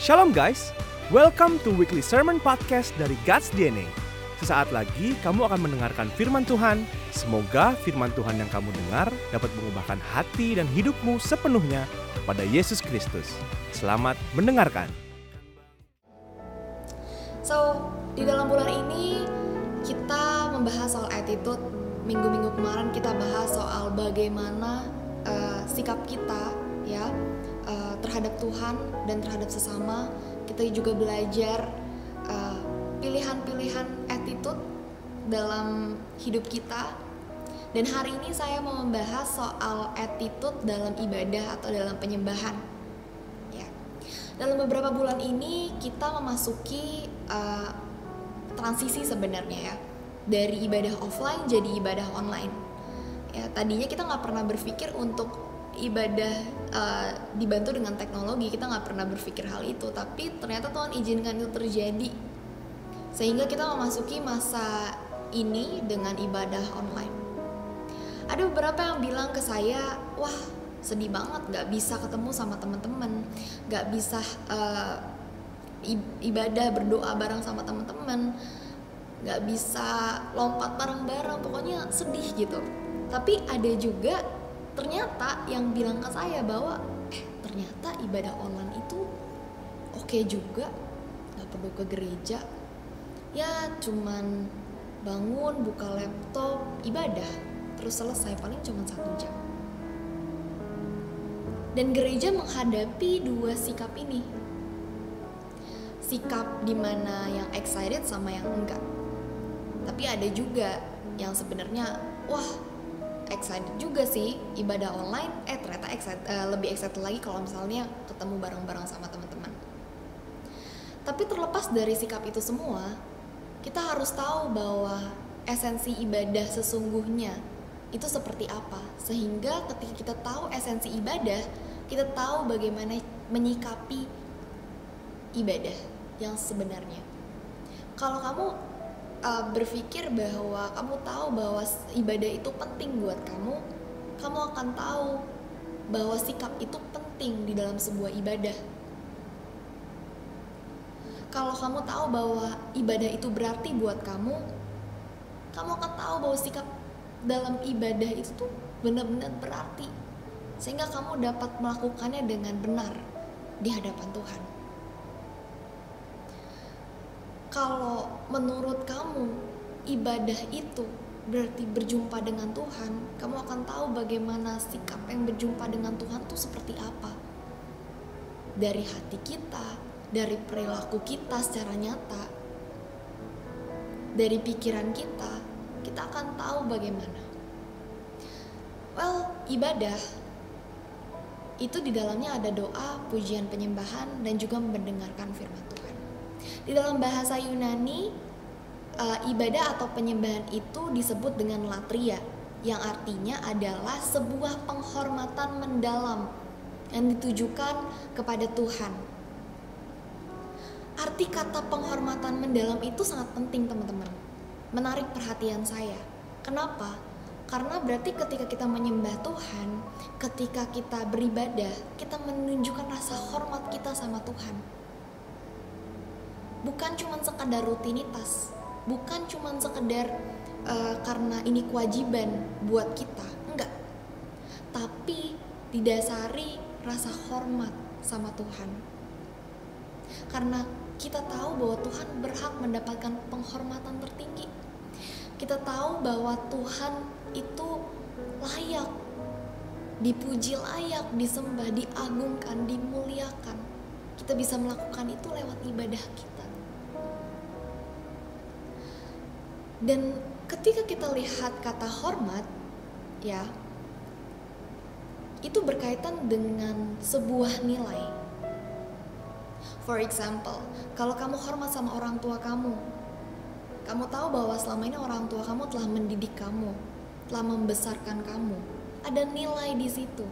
Shalom guys, welcome to weekly sermon podcast dari God's DNA. Sesaat lagi kamu akan mendengarkan firman Tuhan. Semoga firman Tuhan yang kamu dengar dapat mengubahkan hati dan hidupmu sepenuhnya kepada Yesus Kristus. Selamat mendengarkan. So, di dalam bulan ini kita membahas soal attitude. Minggu-minggu kemarin kita bahas soal bagaimana uh, sikap kita ya uh, terhadap Tuhan dan terhadap sesama. Kita juga belajar uh, pilihan-pilihan attitude dalam hidup kita. Dan hari ini saya mau membahas soal attitude dalam ibadah atau dalam penyembahan. Ya. Dalam beberapa bulan ini kita memasuki uh, transisi sebenarnya ya dari ibadah offline jadi ibadah online. Ya tadinya kita nggak pernah berpikir untuk ibadah uh, dibantu dengan teknologi kita nggak pernah berpikir hal itu. Tapi ternyata Tuhan izinkan itu terjadi. Sehingga kita memasuki masa ini dengan ibadah online. Ada beberapa yang bilang ke saya wah sedih banget nggak bisa ketemu sama teman-teman. Nggak bisa uh, ibadah berdoa bareng sama teman-teman. Nggak bisa lompat bareng-bareng pokoknya sedih gitu. Tapi ada juga ternyata yang bilang ke saya bahwa eh ternyata ibadah online itu oke okay juga nggak perlu ke gereja. Ya cuman bangun buka laptop ibadah terus selesai paling cuma satu jam. Dan gereja menghadapi dua sikap ini. Sikap di mana yang excited sama yang enggak. Tapi ada juga yang sebenarnya wah excited juga sih ibadah online eh ternyata excited, uh, lebih excited lagi kalau misalnya ketemu bareng-bareng sama teman-teman. Tapi terlepas dari sikap itu semua kita harus tahu bahwa esensi ibadah sesungguhnya itu seperti apa. Sehingga ketika kita tahu esensi ibadah kita tahu bagaimana menyikapi ibadah yang sebenarnya. Kalau kamu uh, berpikir bahwa kamu tahu bahwa ibadah itu penting buat kamu, kamu akan tahu bahwa sikap itu penting di dalam sebuah ibadah. Kalau kamu tahu bahwa ibadah itu berarti buat kamu, kamu akan tahu bahwa sikap dalam ibadah itu tuh benar-benar berarti. Sehingga kamu dapat melakukannya dengan benar di hadapan Tuhan kalau menurut kamu ibadah itu berarti berjumpa dengan Tuhan, kamu akan tahu bagaimana sikap yang berjumpa dengan Tuhan itu seperti apa. Dari hati kita, dari perilaku kita secara nyata, dari pikiran kita, kita akan tahu bagaimana. Well, ibadah itu di dalamnya ada doa, pujian penyembahan, dan juga mendengarkan firman Tuhan. Di dalam bahasa Yunani, uh, ibadah atau penyembahan itu disebut dengan latria, yang artinya adalah sebuah penghormatan mendalam yang ditujukan kepada Tuhan. Arti kata penghormatan mendalam itu sangat penting, teman-teman. Menarik perhatian saya. Kenapa? Karena berarti ketika kita menyembah Tuhan, ketika kita beribadah, kita menunjukkan rasa hormat kita sama Tuhan bukan cuma sekedar rutinitas. Bukan cuma sekedar uh, karena ini kewajiban buat kita. Enggak. Tapi didasari rasa hormat sama Tuhan. Karena kita tahu bahwa Tuhan berhak mendapatkan penghormatan tertinggi. Kita tahu bahwa Tuhan itu layak dipuji layak disembah diagungkan dimuliakan. Kita bisa melakukan itu lewat ibadah kita Dan ketika kita lihat kata hormat, ya, itu berkaitan dengan sebuah nilai. For example, kalau kamu hormat sama orang tua kamu, kamu tahu bahwa selama ini orang tua kamu telah mendidik kamu, telah membesarkan kamu. Ada nilai di situ,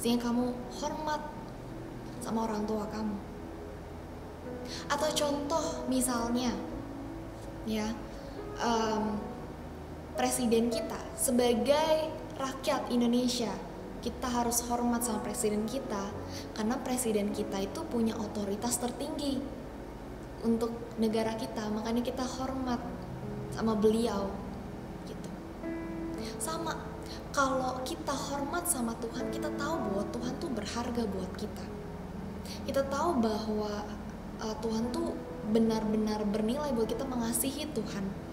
sehingga kamu hormat sama orang tua kamu. Atau contoh misalnya, ya, um, presiden kita. Sebagai rakyat Indonesia kita harus hormat sama presiden kita karena presiden kita itu punya otoritas tertinggi untuk negara kita. Makanya kita hormat sama beliau gitu. Sama kalau kita hormat sama Tuhan kita tahu bahwa Tuhan tuh berharga buat kita. Kita tahu bahwa uh, Tuhan tuh benar-benar bernilai buat kita mengasihi Tuhan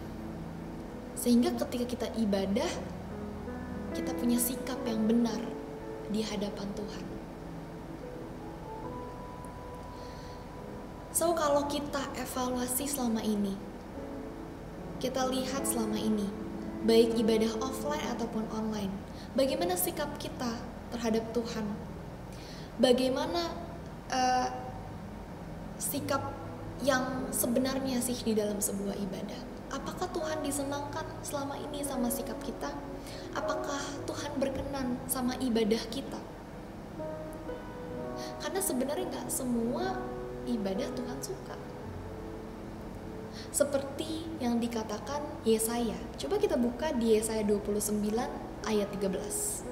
sehingga ketika kita ibadah kita punya sikap yang benar di hadapan Tuhan. So kalau kita evaluasi selama ini, kita lihat selama ini, baik ibadah offline ataupun online, bagaimana sikap kita terhadap Tuhan, bagaimana uh, sikap yang sebenarnya sih di dalam sebuah ibadah. Apakah Tuhan disenangkan selama ini sama sikap kita? Apakah Tuhan berkenan sama ibadah kita? Karena sebenarnya nggak semua ibadah Tuhan suka. Seperti yang dikatakan Yesaya. Coba kita buka di Yesaya 29 ayat 13.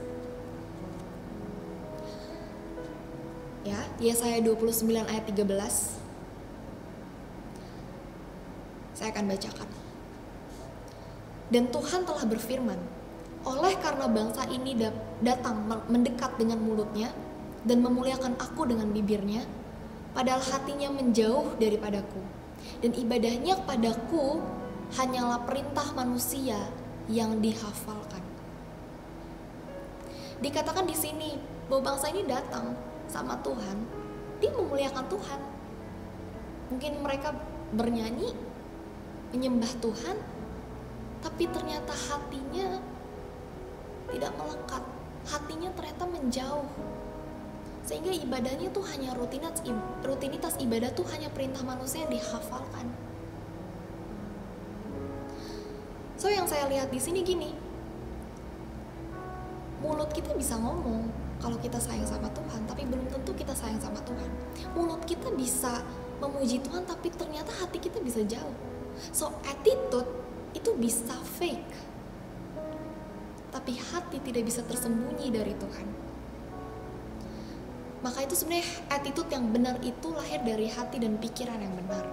Ya, Yesaya 29 ayat 13. Saya akan bacakan. Dan Tuhan telah berfirman, oleh karena bangsa ini datang mendekat dengan mulutnya dan memuliakan aku dengan bibirnya, padahal hatinya menjauh daripadaku. Dan ibadahnya kepadaku hanyalah perintah manusia yang dihafalkan. Dikatakan di sini bahwa bangsa ini datang sama Tuhan, dia memuliakan Tuhan. Mungkin mereka bernyanyi, menyembah Tuhan, tapi ternyata hatinya tidak melekat. Hatinya ternyata menjauh. Sehingga ibadahnya tuh hanya rutinitas rutinitas ibadah tuh hanya perintah manusia yang dihafalkan. So yang saya lihat di sini gini. Mulut kita bisa ngomong kalau kita sayang sama Tuhan tapi belum tentu kita sayang sama Tuhan. Mulut kita bisa memuji Tuhan tapi ternyata hati kita bisa jauh. So attitude itu bisa fake. Tapi hati tidak bisa tersembunyi dari Tuhan. Maka itu sebenarnya attitude yang benar itu lahir dari hati dan pikiran yang benar.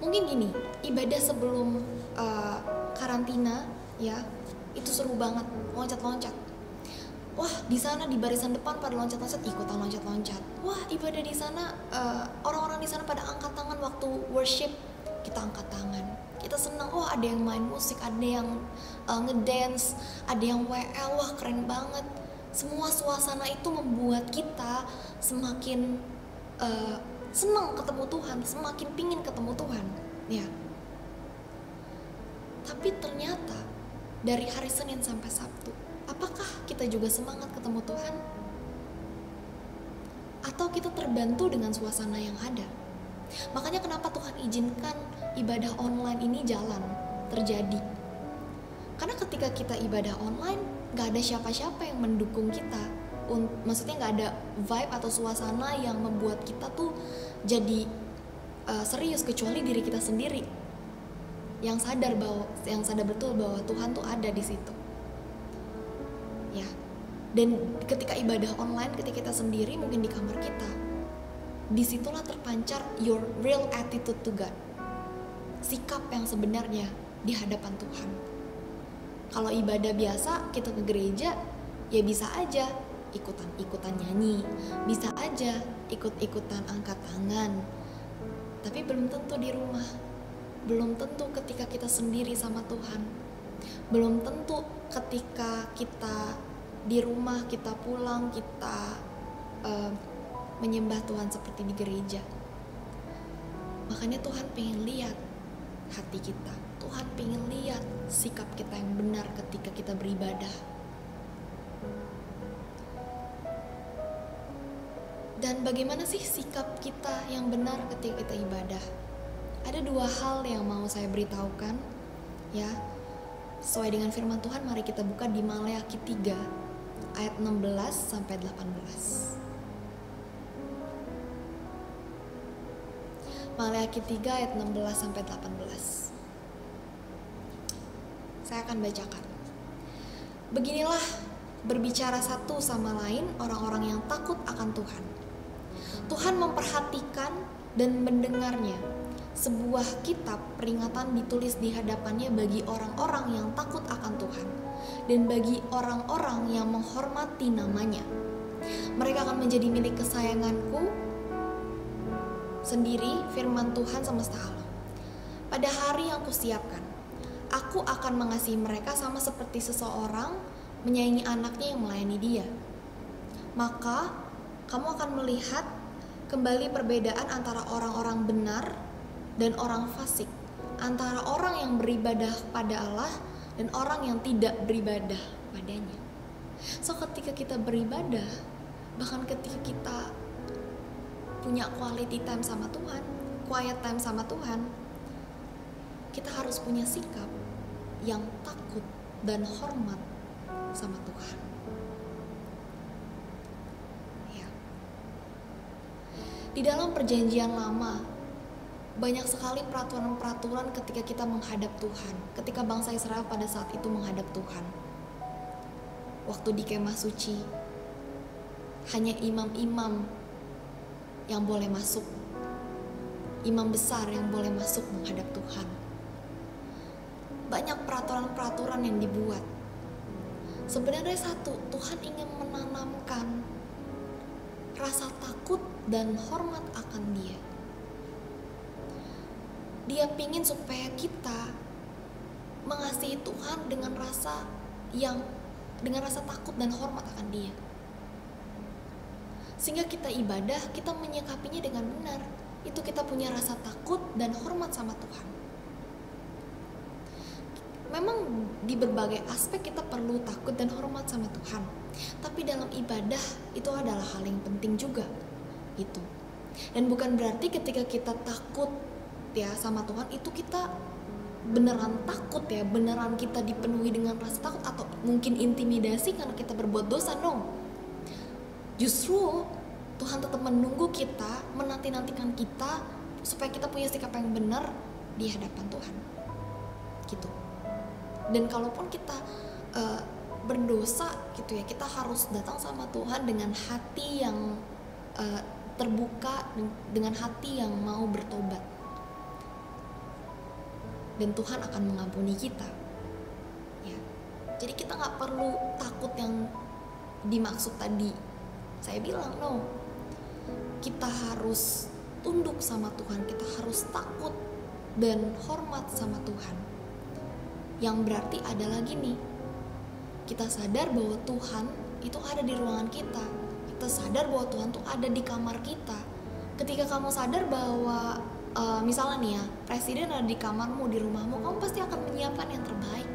Mungkin gini ibadah sebelum uh, karantina ya itu seru banget loncat-loncat. Wah di sana di barisan depan pada loncat-loncat ikutan loncat-loncat. Wah ibadah di sana uh, orang-orang di sana pada angkat tangan waktu worship kita angkat tangan. Kita senang oh ada yang main musik ada yang uh, ngedance ada yang WL wah keren banget. Semua suasana itu membuat kita semakin uh, senang ketemu Tuhan semakin pingin ketemu Tuhan ya. Tapi ternyata dari hari Senin sampai Sabtu apakah kita juga semangat ketemu Tuhan? Atau kita terbantu dengan suasana yang ada Makanya kenapa Tuhan izinkan ibadah online ini jalan, terjadi. Karena ketika kita ibadah online, gak ada siapa-siapa yang mendukung kita. Maksudnya gak ada vibe atau suasana yang membuat kita tuh jadi uh, serius kecuali diri kita sendiri yang sadar bahwa yang sadar betul bahwa Tuhan tuh ada di situ. Ya. Dan ketika ibadah online, ketika kita sendiri mungkin di kamar kita, di situlah terpancar your real attitude to God. Sikap yang sebenarnya di hadapan Tuhan. Kalau ibadah biasa kita ke gereja, ya bisa aja ikutan-ikutan nyanyi, bisa aja ikut-ikutan angkat tangan. Tapi belum tentu di rumah. Belum tentu ketika kita sendiri sama Tuhan. Belum tentu ketika kita di rumah, kita pulang, kita uh, menyembah Tuhan seperti di gereja. Makanya Tuhan pengen lihat hati kita. Tuhan pengen lihat sikap kita yang benar ketika kita beribadah. Dan bagaimana sih sikap kita yang benar ketika kita ibadah? Ada dua hal yang mau saya beritahukan ya. Sesuai dengan firman Tuhan, mari kita buka di Maleakhi 3 ayat 16 sampai 18. Maleakhi 3 ayat 16 sampai 18. Saya akan bacakan. Beginilah berbicara satu sama lain orang-orang yang takut akan Tuhan. Tuhan memperhatikan dan mendengarnya. Sebuah kitab peringatan ditulis di hadapannya bagi orang-orang yang takut akan Tuhan dan bagi orang-orang yang menghormati namanya. Mereka akan menjadi milik kesayanganku sendiri firman Tuhan semesta alam. Pada hari yang kusiapkan, aku akan mengasihi mereka sama seperti seseorang menyayangi anaknya yang melayani dia. Maka kamu akan melihat kembali perbedaan antara orang-orang benar dan orang fasik, antara orang yang beribadah pada Allah dan orang yang tidak beribadah padanya. So ketika kita beribadah, bahkan ketika kita punya quality time sama Tuhan, quiet time sama Tuhan, kita harus punya sikap yang takut dan hormat sama Tuhan. Ya. Di dalam perjanjian lama, banyak sekali peraturan-peraturan ketika kita menghadap Tuhan, ketika bangsa Israel pada saat itu menghadap Tuhan. Waktu di kemah suci, hanya imam-imam yang boleh masuk, imam besar yang boleh masuk menghadap Tuhan. Banyak peraturan-peraturan yang dibuat. Sebenarnya satu, Tuhan ingin menanamkan rasa takut dan hormat akan Dia. Dia pingin supaya kita mengasihi Tuhan dengan rasa yang dengan rasa takut dan hormat akan Dia. Sehingga kita ibadah, kita menyikapinya dengan benar. Itu kita punya rasa takut dan hormat sama Tuhan. Memang di berbagai aspek kita perlu takut dan hormat sama Tuhan. Tapi dalam ibadah itu adalah hal yang penting juga. Gitu. Dan bukan berarti ketika kita takut ya sama Tuhan itu kita beneran takut ya beneran kita dipenuhi dengan rasa takut atau mungkin intimidasi karena kita berbuat dosa no justru Tuhan tetap menunggu kita menanti-nantikan kita supaya kita punya sikap yang benar di hadapan Tuhan gitu dan kalaupun kita uh, berdosa gitu ya kita harus datang sama Tuhan dengan hati yang uh, terbuka dengan hati yang mau bertobat dan Tuhan akan mengampuni kita. Ya, jadi kita nggak perlu takut yang dimaksud tadi. Saya bilang no, kita harus tunduk sama Tuhan, kita harus takut dan hormat sama Tuhan. Yang berarti ada lagi nih, kita sadar bahwa Tuhan itu ada di ruangan kita. Kita sadar bahwa Tuhan tuh ada di kamar kita. Ketika kamu sadar bahwa uh, misalnya nih ya presiden ada di kamarmu di rumahmu kamu pasti akan menyiapkan yang terbaik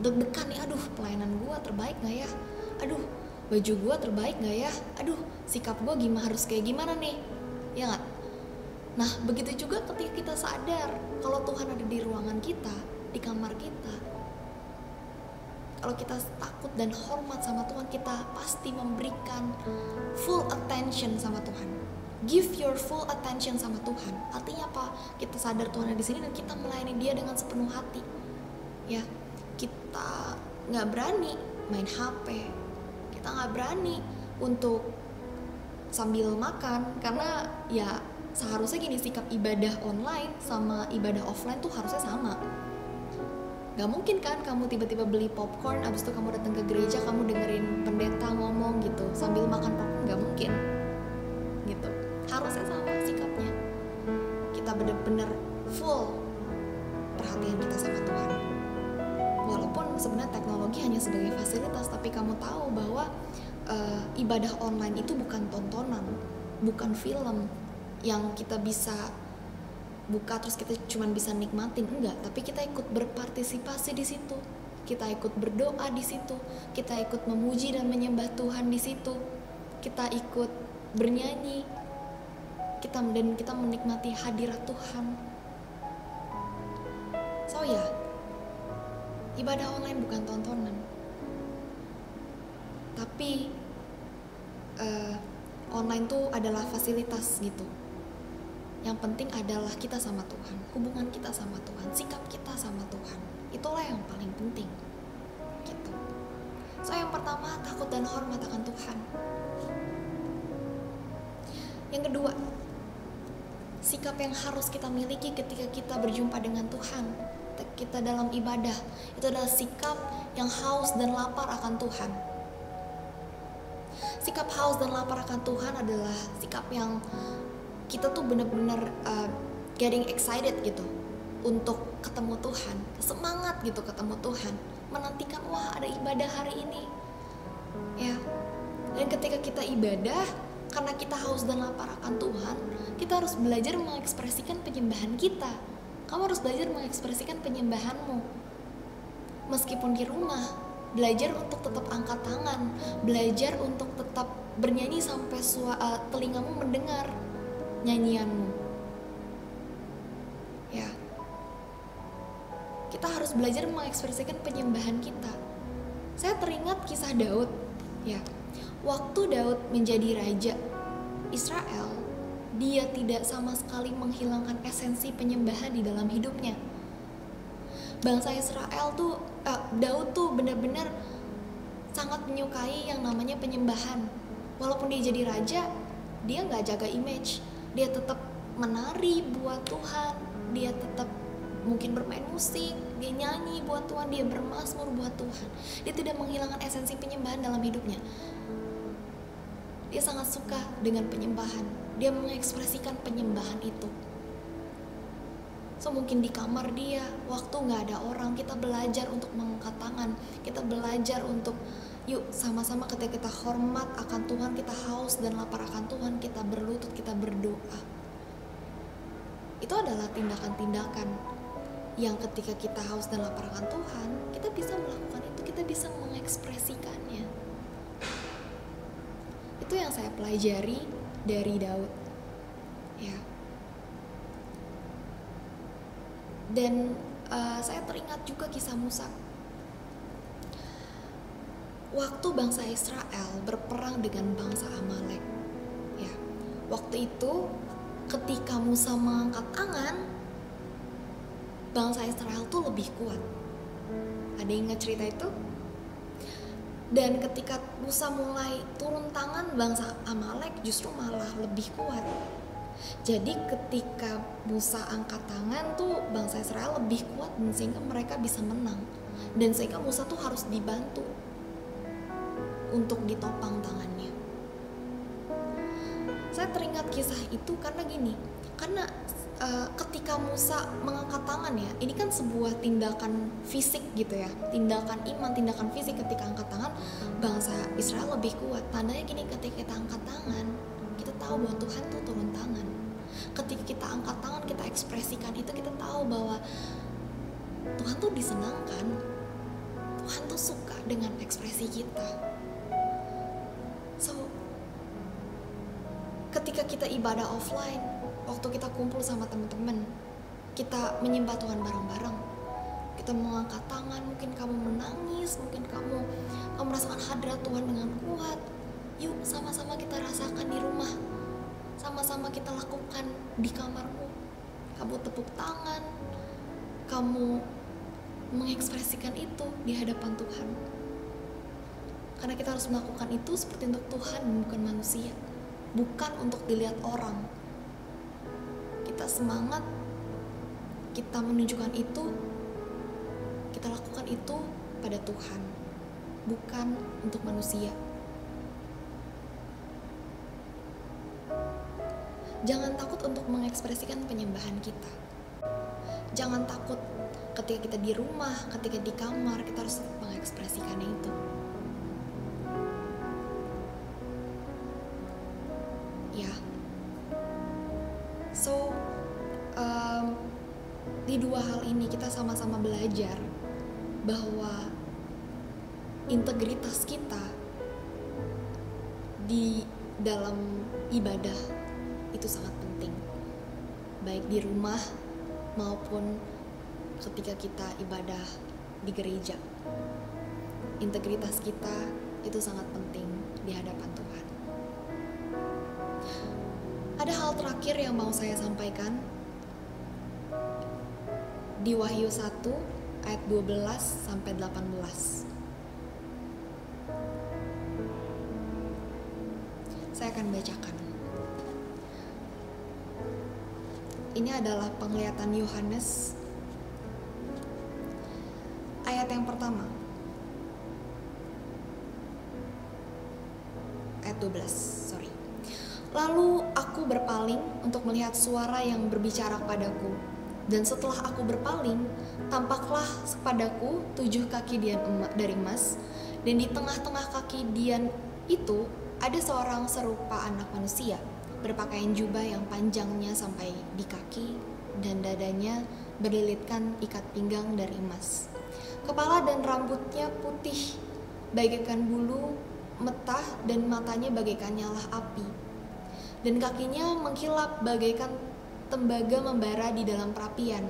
deg-degan nih aduh pelayanan gue terbaik nggak ya aduh baju gue terbaik nggak ya aduh sikap gue gimana harus kayak gimana nih ya nggak nah begitu juga ketika kita sadar kalau Tuhan ada di ruangan kita di kamar kita kalau kita takut dan hormat sama Tuhan kita pasti memberikan full attention sama Tuhan give your full attention sama Tuhan. Artinya apa? Kita sadar Tuhan ada di sini dan kita melayani Dia dengan sepenuh hati. Ya, kita nggak berani main HP. Kita nggak berani untuk sambil makan. Karena ya seharusnya gini sikap ibadah online sama ibadah offline tuh harusnya sama. Gak mungkin kan kamu tiba-tiba beli popcorn abis itu kamu datang ke gereja kamu dengerin pendeta ngomong gitu sambil makan popcorn gak mungkin. Gitu. Harusnya sama sikapnya. Kita benar-benar full perhatian kita sama Tuhan sebenarnya teknologi hanya sebagai fasilitas tapi kamu tahu bahwa uh, ibadah online itu bukan tontonan bukan film yang kita bisa buka terus kita cuma bisa nikmatin enggak tapi kita ikut berpartisipasi di situ kita ikut berdoa di situ kita ikut memuji dan menyembah Tuhan di situ kita ikut bernyanyi kita dan kita menikmati hadirat Tuhan. So ya, ibadah online bukan tontonan, tapi uh, online tuh adalah fasilitas gitu. Yang penting adalah kita sama Tuhan, hubungan kita sama Tuhan, sikap kita sama Tuhan. Itulah yang paling penting. Gitu. So yang pertama takut dan hormat akan Tuhan. Yang kedua, sikap yang harus kita miliki ketika kita berjumpa dengan Tuhan, kita dalam ibadah, itu adalah sikap yang haus dan lapar akan Tuhan. Sikap haus dan lapar akan Tuhan adalah sikap yang kita tuh benar-benar uh, getting excited gitu untuk ketemu Tuhan, semangat gitu ketemu Tuhan, menantikan wah ada ibadah hari ini, ya. Dan ketika kita ibadah, karena kita haus dan lapar akan Tuhan, kita harus belajar mengekspresikan penyembahan kita. Kamu harus belajar mengekspresikan penyembahanmu. Meskipun di rumah, belajar untuk tetap angkat tangan, belajar untuk tetap bernyanyi sampai suara uh, telingamu mendengar nyanyianmu. Ya. Kita harus belajar mengekspresikan penyembahan kita. Saya teringat kisah Daud, ya. Waktu Daud menjadi raja Israel, dia tidak sama sekali menghilangkan esensi penyembahan di dalam hidupnya. Bangsa Israel tuh, uh, Daud tuh benar-benar sangat menyukai yang namanya penyembahan. Walaupun dia jadi raja, dia nggak jaga image, dia tetap menari buat Tuhan, dia tetap mungkin bermain musik, dia nyanyi buat Tuhan, dia bermasmur buat Tuhan. Dia tidak menghilangkan esensi penyembahan dalam hidupnya. Dia sangat suka dengan penyembahan. Dia mengekspresikan penyembahan itu. So mungkin di kamar dia, waktu nggak ada orang, kita belajar untuk mengangkat tangan. Kita belajar untuk yuk sama-sama ketika kita hormat akan Tuhan, kita haus dan lapar akan Tuhan, kita berlutut, kita berdoa. Itu adalah tindakan-tindakan yang ketika kita haus dan lapar akan Tuhan, kita bisa melakukan itu, kita bisa mengekspresikannya itu yang saya pelajari dari Daud. Ya. Dan uh, saya teringat juga kisah Musa. Waktu bangsa Israel berperang dengan bangsa Amalek ya. Waktu itu ketika Musa mengangkat tangan bangsa Israel tuh lebih kuat. Ada yang ingat cerita itu dan ketika Musa mulai turun tangan bangsa Amalek justru malah lebih kuat. Jadi ketika Musa angkat tangan tuh bangsa Israel lebih kuat dan sehingga mereka bisa menang. Dan sehingga Musa tuh harus dibantu untuk ditopang tangannya. Saya teringat kisah itu karena gini karena uh, ketika Musa mengangkat tangan ya, ini kan sebuah tindakan fisik gitu ya, tindakan iman, tindakan fisik ketika angkat tangan, bangsa Israel lebih kuat. Tandanya gini, ketika kita angkat tangan, kita tahu bahwa Tuhan tuh turun tangan. Ketika kita angkat tangan, kita ekspresikan itu, kita tahu bahwa Tuhan tuh disenangkan. Tuhan tuh suka dengan ekspresi kita. So, ketika kita ibadah offline, waktu kita kumpul sama teman-teman kita menyembah Tuhan bareng-bareng. Kita mengangkat tangan mungkin kamu menangis mungkin kamu kamu merasakan hadrat Tuhan dengan kuat. Yuk sama-sama kita rasakan di rumah. Sama-sama kita lakukan di kamarmu. Kamu tepuk tangan kamu mengekspresikan itu di hadapan Tuhan. Karena kita harus melakukan itu seperti untuk Tuhan bukan manusia. Bukan untuk dilihat orang kita semangat kita menunjukkan itu kita lakukan itu pada Tuhan bukan untuk manusia. Jangan takut untuk mengekspresikan penyembahan kita. Jangan takut ketika kita di rumah ketika di kamar kita harus mengekspresikannya itu belajar bahwa integritas kita di dalam ibadah itu sangat penting. Baik di rumah maupun ketika kita ibadah di gereja. Integritas kita itu sangat penting di hadapan Tuhan. Ada hal terakhir yang mau saya sampaikan. Di Wahyu 1 ayat 12 sampai 18. Saya akan bacakan. Ini adalah penglihatan Yohanes ayat yang pertama. Ayat 12, sorry. Lalu aku berpaling untuk melihat suara yang berbicara padaku dan setelah aku berpaling, tampaklah kepadaku tujuh kaki dian dari emas, dan di tengah-tengah kaki dian itu ada seorang serupa anak manusia, berpakaian jubah yang panjangnya sampai di kaki, dan dadanya berlilitkan ikat pinggang dari emas. Kepala dan rambutnya putih, bagaikan bulu metah dan matanya bagaikan nyala api. Dan kakinya mengkilap bagaikan tembaga membara di dalam perapian.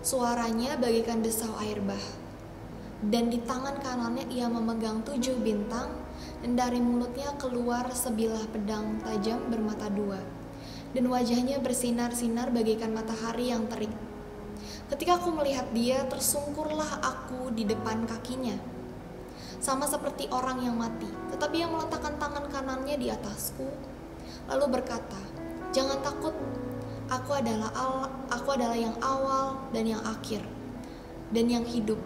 Suaranya bagaikan desau air bah. Dan di tangan kanannya ia memegang tujuh bintang dan dari mulutnya keluar sebilah pedang tajam bermata dua. Dan wajahnya bersinar-sinar bagaikan matahari yang terik. Ketika aku melihat dia, tersungkurlah aku di depan kakinya. Sama seperti orang yang mati, tetapi yang meletakkan tangan kanannya di atasku, lalu berkata, "Jangan takut, Aku adalah al, aku adalah yang awal dan yang akhir dan yang hidup.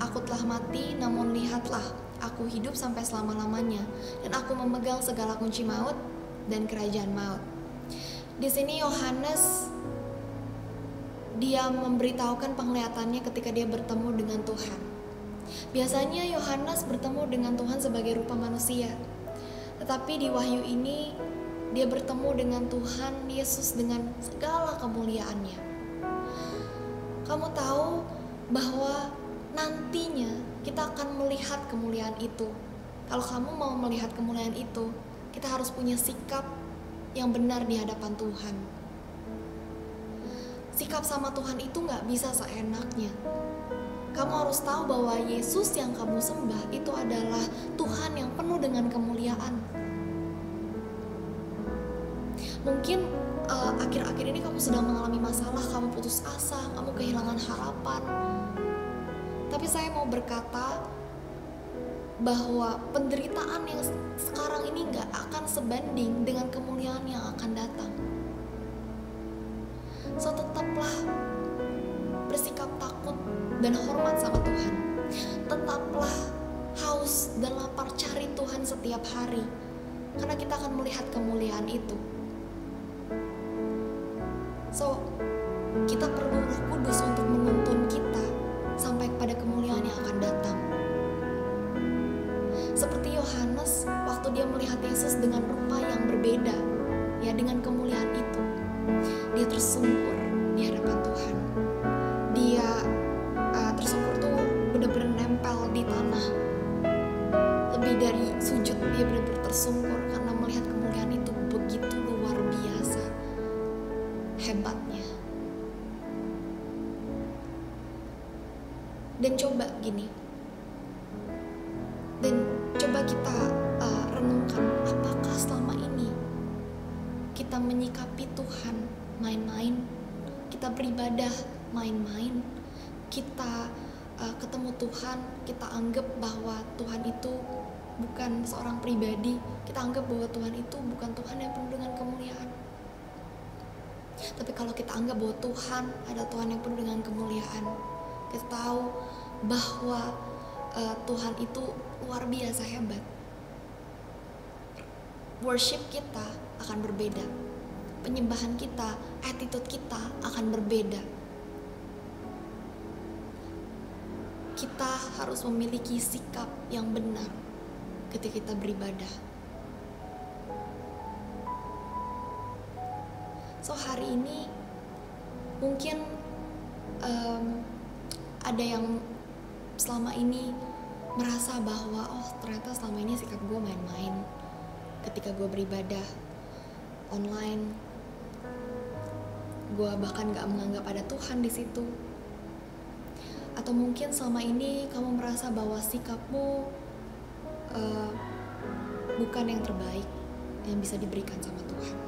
Aku telah mati, namun lihatlah, aku hidup sampai selama-lamanya dan aku memegang segala kunci maut dan kerajaan maut. Di sini Yohanes dia memberitahukan penglihatannya ketika dia bertemu dengan Tuhan. Biasanya Yohanes bertemu dengan Tuhan sebagai rupa manusia. Tetapi di wahyu ini dia bertemu dengan Tuhan Yesus dengan segala kemuliaannya. Kamu tahu bahwa nantinya kita akan melihat kemuliaan itu. Kalau kamu mau melihat kemuliaan itu, kita harus punya sikap yang benar di hadapan Tuhan. Sikap sama Tuhan itu nggak bisa seenaknya. Kamu harus tahu bahwa Yesus yang kamu sembah itu adalah Tuhan yang penuh dengan kemuliaan mungkin eh, akhir-akhir uh, ini kamu sedang mengalami masalah, kamu putus asa, kamu kehilangan harapan. Tapi saya mau berkata bahwa penderitaan yang sekarang ini nggak akan sebanding dengan kemuliaan yang akan datang. So tetaplah bersikap takut dan hormat sama Tuhan. Tetaplah haus dan lapar cari Tuhan setiap hari. Karena kita akan melihat kemuliaan itu. So, kita perlu Kudus untuk kita uh, renungkan apakah selama ini kita menyikapi Tuhan main-main, kita beribadah main-main, kita uh, ketemu Tuhan, kita anggap bahwa Tuhan itu bukan seorang pribadi, kita anggap bahwa Tuhan itu bukan Tuhan yang penuh dengan kemuliaan. Tapi kalau kita anggap bahwa Tuhan ada Tuhan yang penuh dengan kemuliaan, kita tahu bahwa uh, Tuhan itu luar biasa hebat. Worship kita akan berbeda. Penyembahan kita, attitude kita akan berbeda. Kita harus memiliki sikap yang benar ketika kita beribadah. so hari ini mungkin um, ada yang selama ini merasa bahwa oh ternyata selama ini sikap gue main-main ketika gue beribadah online. Gue bahkan gak menganggap ada Tuhan di situ. Atau mungkin selama ini kamu merasa bahwa sikapmu uh, bukan yang terbaik yang bisa diberikan sama Tuhan.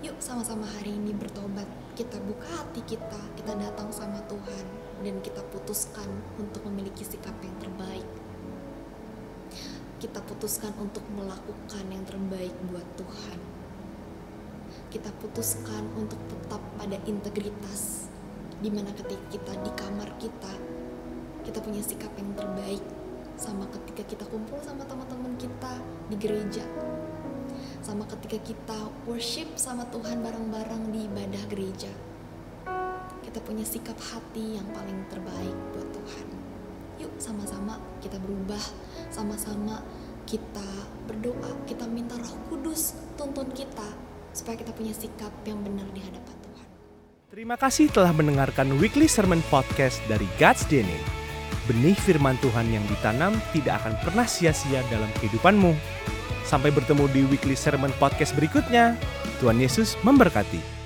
Yuk sama-sama hari ini bertobat. Kita buka hati kita kita datang sama Tuhan dan kita putuskan untuk memiliki sikap yang terbaik kita putuskan untuk melakukan yang terbaik buat Tuhan. Kita putuskan untuk tetap pada integritas, di mana ketika kita di kamar kita, kita punya sikap yang terbaik, sama ketika kita kumpul sama teman-teman kita di gereja, sama ketika kita worship sama Tuhan bareng-bareng di ibadah gereja. Kita punya sikap hati yang paling terbaik buat Tuhan. Yuk sama-sama kita berubah, sama-sama kita berdoa, kita minta Roh Kudus tuntun kita supaya kita punya sikap yang benar di hadapan Tuhan. Terima kasih telah mendengarkan Weekly Sermon Podcast dari God's DNA. Benih firman Tuhan yang ditanam tidak akan pernah sia-sia dalam kehidupanmu. Sampai bertemu di Weekly Sermon Podcast berikutnya. Tuhan Yesus memberkati.